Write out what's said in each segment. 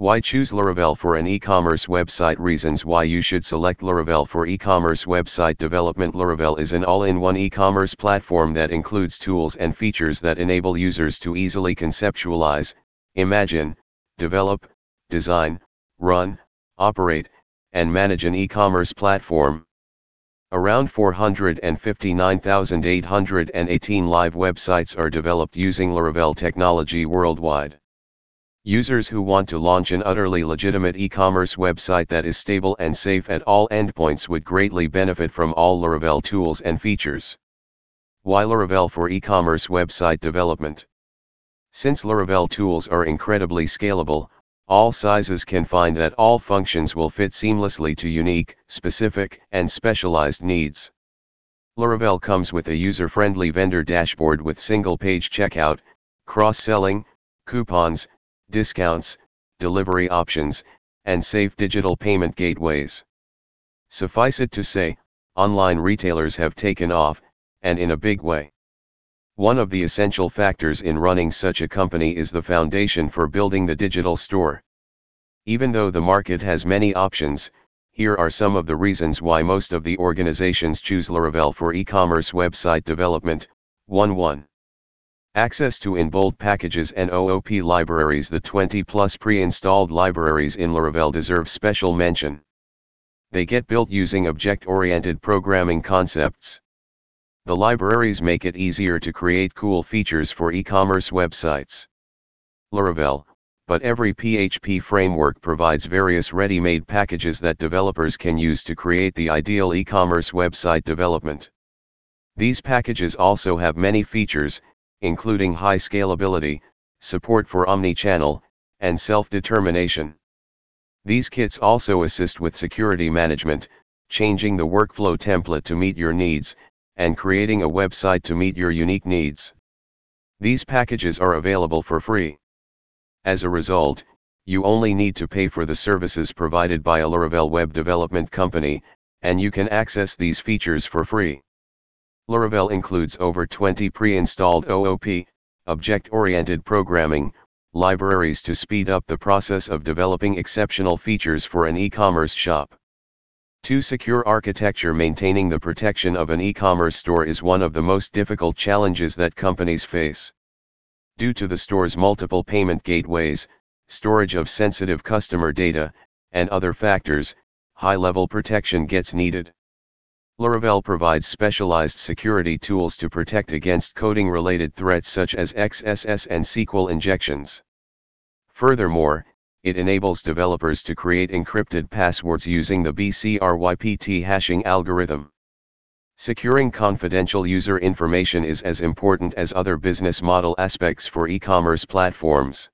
Why choose Laravel for an e-commerce website Reasons why you should select Laravel for e-commerce website development Laravel is an all-in-one e-commerce platform that includes tools and features that enable users to easily conceptualize, imagine, develop, design, run, operate, and manage an e-commerce platform. Around 459,818 live websites are developed using Laravel technology worldwide. Users who want to launch an utterly legitimate e-commerce website that is stable and safe at all endpoints would greatly benefit from all Laravel tools and features. Why Laravel for e-commerce website development? Since Laravel tools are incredibly scalable, all sizes can find that all functions will fit seamlessly to unique, specific, and specialized needs. Laravel comes with a user-friendly vendor dashboard with single-page checkout, cross-selling, coupons, discounts, delivery options, and safe digital payment gateways. Suffice it to say, online retailers have taken off, and in a big way. One of the essential factors in running such a company is the foundation for building the digital store. Even though the market has many options, here are some of the reasons why most of the organizations choose Laravel for e-commerce website development. 1 1. Access to in-bold packages and OOP libraries The 20 plus pre-installed libraries in Laravel deserve special mention. They get built using object-oriented programming concepts. The libraries make it easier to create cool features for e-commerce websites. Laravel, but every PHP framework provides various ready-made packages that developers can use to create the ideal e-commerce website development. These packages also have many features, including high scalability, support for omni-channel, and self-determination. These kits also assist with security management, changing the workflow template to meet your needs, and creating a website to meet your unique needs. These packages are available for free. As a result, you only need to pay for the services provided by a Laravel web development company, and you can access these features for free. Laravel includes over 20 pre-installed OOP, object-oriented programming, libraries to speed up the process of developing exceptional features for an e-commerce shop. 2. Secure architecture Maintaining the protection of an e-commerce store is one of the most difficult challenges that companies face. Due to the store's multiple payment gateways, storage of sensitive customer data, and other factors, high-level protection gets needed. Laravel provides specialized security tools to protect against coding-related threats such as XSS and SQL injections. Furthermore, it enables developers to create encrypted passwords using the BCRYPT hashing algorithm. Securing confidential user information is as important as other business model aspects for e-commerce platforms.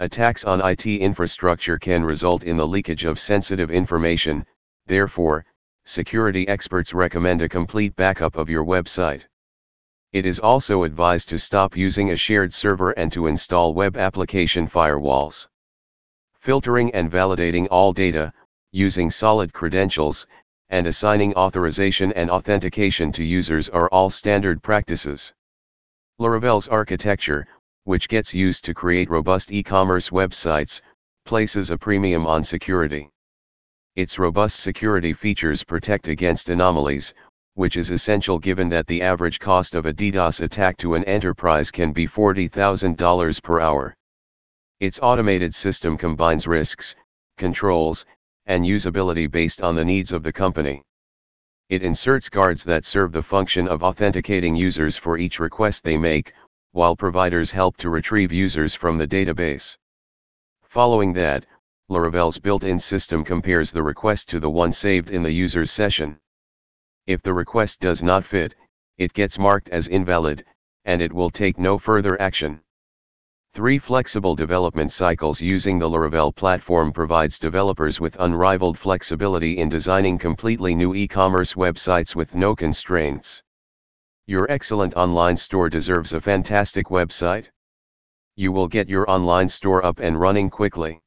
Attacks on IT infrastructure can result in the leakage of sensitive information, therefore, security experts recommend a complete backup of your website. It is also advised to stop using a shared server and to install web application firewalls filtering and validating all data, using solid credentials, and assigning authorization and authentication to users are all standard practices. Laravel's architecture, which gets used to create robust e-commerce websites, places a premium on security. Its robust security features protect against anomalies, which is essential given that the average cost of a DDoS attack to an enterprise can be $40,000 per hour. Its automated system combines risks, controls, and usability based on the needs of the company. It inserts guards that serve the function of authenticating users for each request they make, while providers help to retrieve users from the database. Following that, Laravel's built-in system compares the request to the one saved in the user's session. If the request does not fit, it gets marked as invalid, and it will take no further action. Three flexible development cycles using the Laravel platform provides developers with unrivaled flexibility in designing completely new e-commerce websites with no constraints. Your excellent online store deserves a fantastic website. You will get your online store up and running quickly.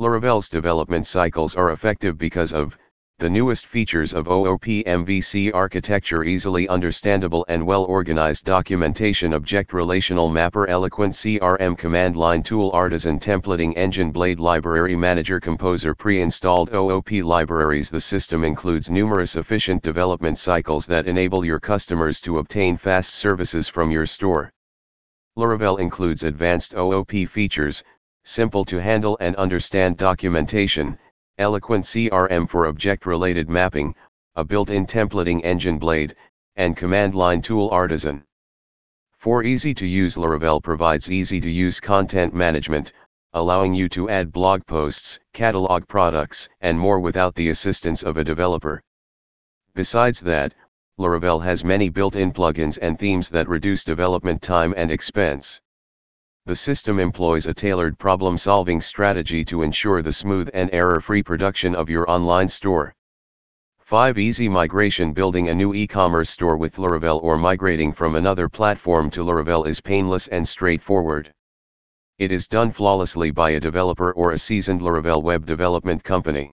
Laravel's development cycles are effective because of The newest features of OOP MVC architecture easily understandable and well-organized documentation Object Relational Mapper Eloquent ORM Command Line Tool Artisan Templating Engine Blade Library Manager Composer Pre-installed OOP libraries The system includes numerous efficient development cycles that enable your customers to obtain fast services from your store. Laravel includes advanced OOP features, simple to handle and understand documentation, Eloquent ORM for object-related mapping, a built-in templating engine blade, and command line tool artisan. For easy-to-use Laravel provides easy-to-use content management, allowing you to add blog posts, catalog products, and more without the assistance of a developer. Besides that, Laravel has many built-in plugins and themes that reduce development time and expense. The system employs a tailored problem-solving strategy to ensure the smooth and error-free production of your online store. 5. Easy migration Building a new e-commerce store with Laravel or migrating from another platform to Laravel is painless and straightforward. It is done flawlessly by a developer or a seasoned Laravel web development company.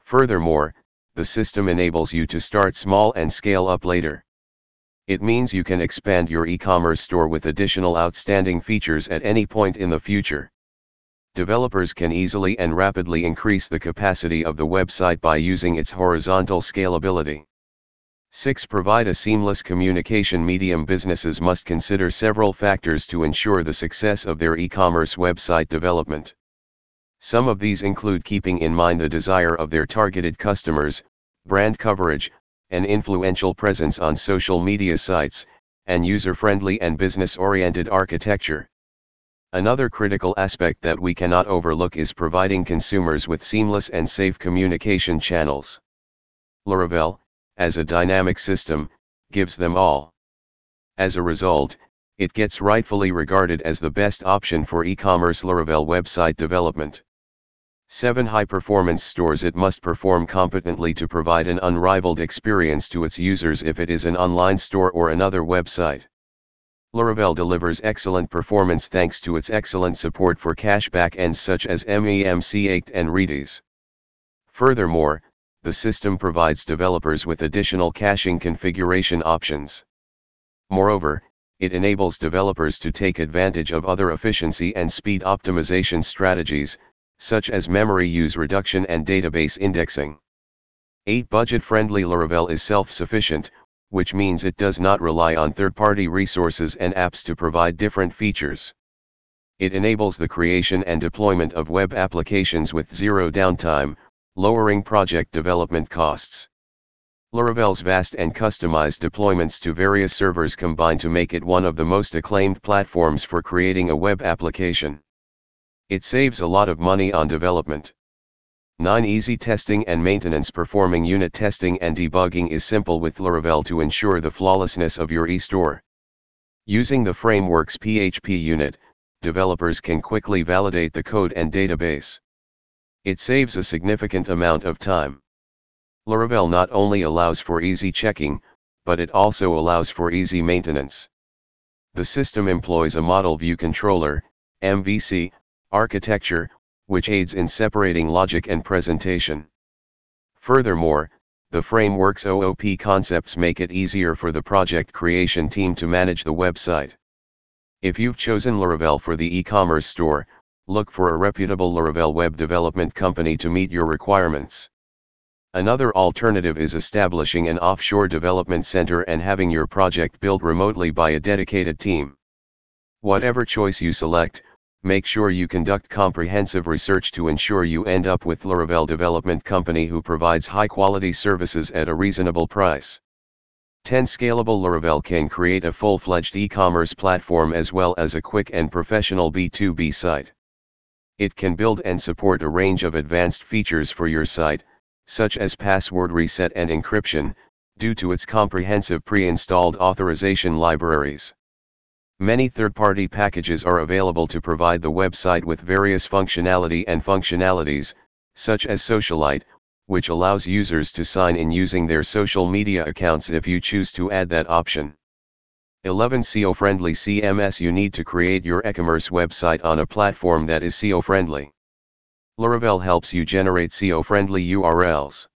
Furthermore, the system enables you to start small and scale up later. It means you can expand your e-commerce store with additional outstanding features at any point in the future. Developers can easily and rapidly increase the capacity of the website by using its horizontal scalability. 6. Provide a seamless communication medium Businesses must consider several factors to ensure the success of their e-commerce website development. Some of these include keeping in mind the desire of their targeted customers, brand coverage, an influential presence on social media sites, and user-friendly and business-oriented architecture. Another critical aspect that we cannot overlook is providing consumers with seamless and safe communication channels. Laravel, as a dynamic system, gives them all. As a result, it gets rightfully regarded as the best option for e-commerce Laravel website development. 7 high-performance stores It must perform competently to provide an unrivaled experience to its users if it is an online store or another website. Laravel delivers excellent performance thanks to its excellent support for cache backends such as Memcached and Redis. Furthermore, the system provides developers with additional caching configuration options. Moreover, it enables developers to take advantage of other efficiency and speed optimization strategies, such as memory use reduction and database indexing. 8. Budget-friendly Laravel is self-sufficient, which means it does not rely on third-party resources and apps to provide different features. It enables the creation and deployment of web applications with zero downtime, lowering project development costs. Laravel's vast and customized deployments to various servers combine to make it one of the most acclaimed platforms for creating a web application. It saves a lot of money on development. 9. Easy testing and maintenance Performing unit testing and debugging is simple with Laravel to ensure the flawlessness of your e-store. Using the framework's PHPUnit, developers can quickly validate the code and database. It saves a significant amount of time. Laravel not only allows for easy checking, but it also allows for easy maintenance. The system employs a model view controller, MVC, architecture, which aids in separating logic and presentation. Furthermore, the framework's OOP concepts make it easier for the project creation team to manage the website. If you've chosen Laravel for the e-commerce store, look for a reputable Laravel web development company to meet your requirements. Another alternative is establishing an offshore development center and having your project built remotely by a dedicated team. Whatever choice you select, make sure you conduct comprehensive research to ensure you end up with Laravel Development Company who provides high-quality services at a reasonable price. 10 Scalable Laravel can create a full-fledged e-commerce platform as well as a quick and professional B2B site. It can build and support a range of advanced features for your site, such as password reset and encryption, due to its comprehensive pre-installed authorization libraries. Many third-party packages are available to provide the website with various functionality and functionalities, such as Socialite, which allows users to sign in using their social media accounts if you choose to add that option. 11 SEO-friendly CMS You need to create your e-commerce website on a platform that is SEO-friendly. Laravel helps you generate SEO-friendly URLs.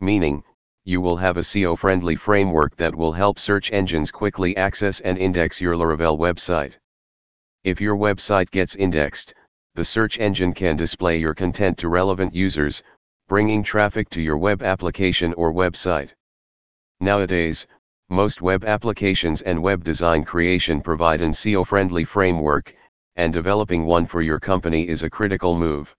meaning, you will have a SEO-friendly framework that will help search engines quickly access and index your Laravel website. If your website gets indexed, the search engine can display your content to relevant users, bringing traffic to your web application or website. Nowadays, most web applications and web design creation provide an SEO-friendly framework, and developing one for your company is a critical move.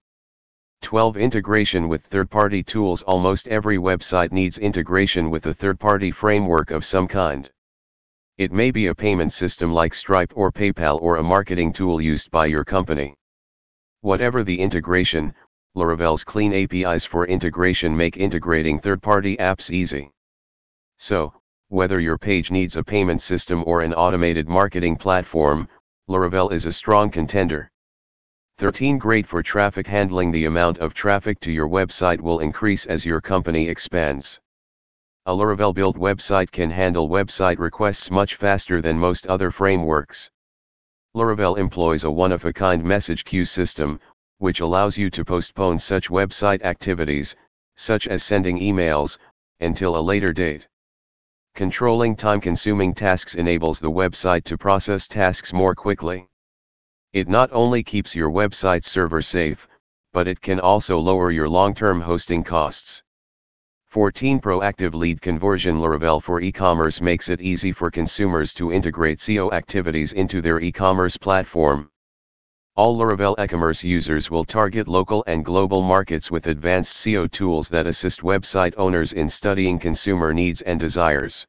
12 Integration with third-party tools Almost every website needs integration with a third-party framework of some kind. It may be a payment system like Stripe or PayPal or a marketing tool used by your company. Whatever the integration, Laravel's clean APIs for integration make integrating third-party apps easy. So, whether your page needs a payment system or an automated marketing platform, Laravel is a strong contender. 13 Great for traffic handling The amount of traffic to your website will increase as your company expands. A Laravel built website can handle website requests much faster than most other frameworks. Laravel employs a one-of-a-kind message queue system, which allows you to postpone such website activities, such as sending emails, until a later date. Controlling time-consuming tasks enables the website to process tasks more quickly. It not only keeps your website server safe, but it can also lower your long-term hosting costs. 14 Proactive lead conversion Laravel for e-commerce makes it easy for consumers to integrate SEO activities into their e-commerce platform. All Laravel e-commerce users will target local and global markets with advanced SEO tools that assist website owners in studying consumer needs and desires.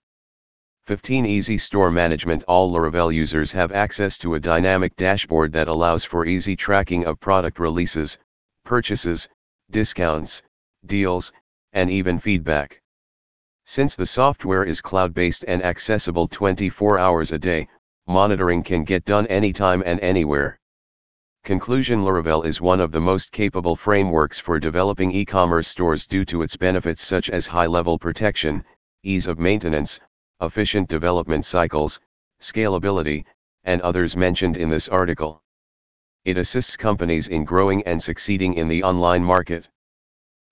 15 Easy Store Management All Laravel users have access to a dynamic dashboard that allows for easy tracking of product releases, purchases, discounts, deals, and even feedback. Since the software is cloud-based and accessible 24 hours a day, monitoring can get done anytime and anywhere. Conclusion Laravel is one of the most capable frameworks for developing e-commerce stores due to its benefits such as high-level protection, ease of maintenance, efficient development cycles, scalability, and others mentioned in this article. It assists companies in growing and succeeding in the online market.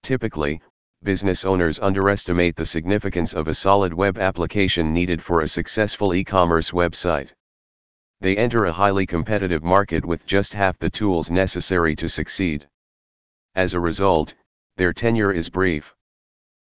Typically, business owners underestimate the significance of a solid web application needed for a successful e-commerce website. They enter a highly competitive market with just half the tools necessary to succeed. As a result, their tenure is brief.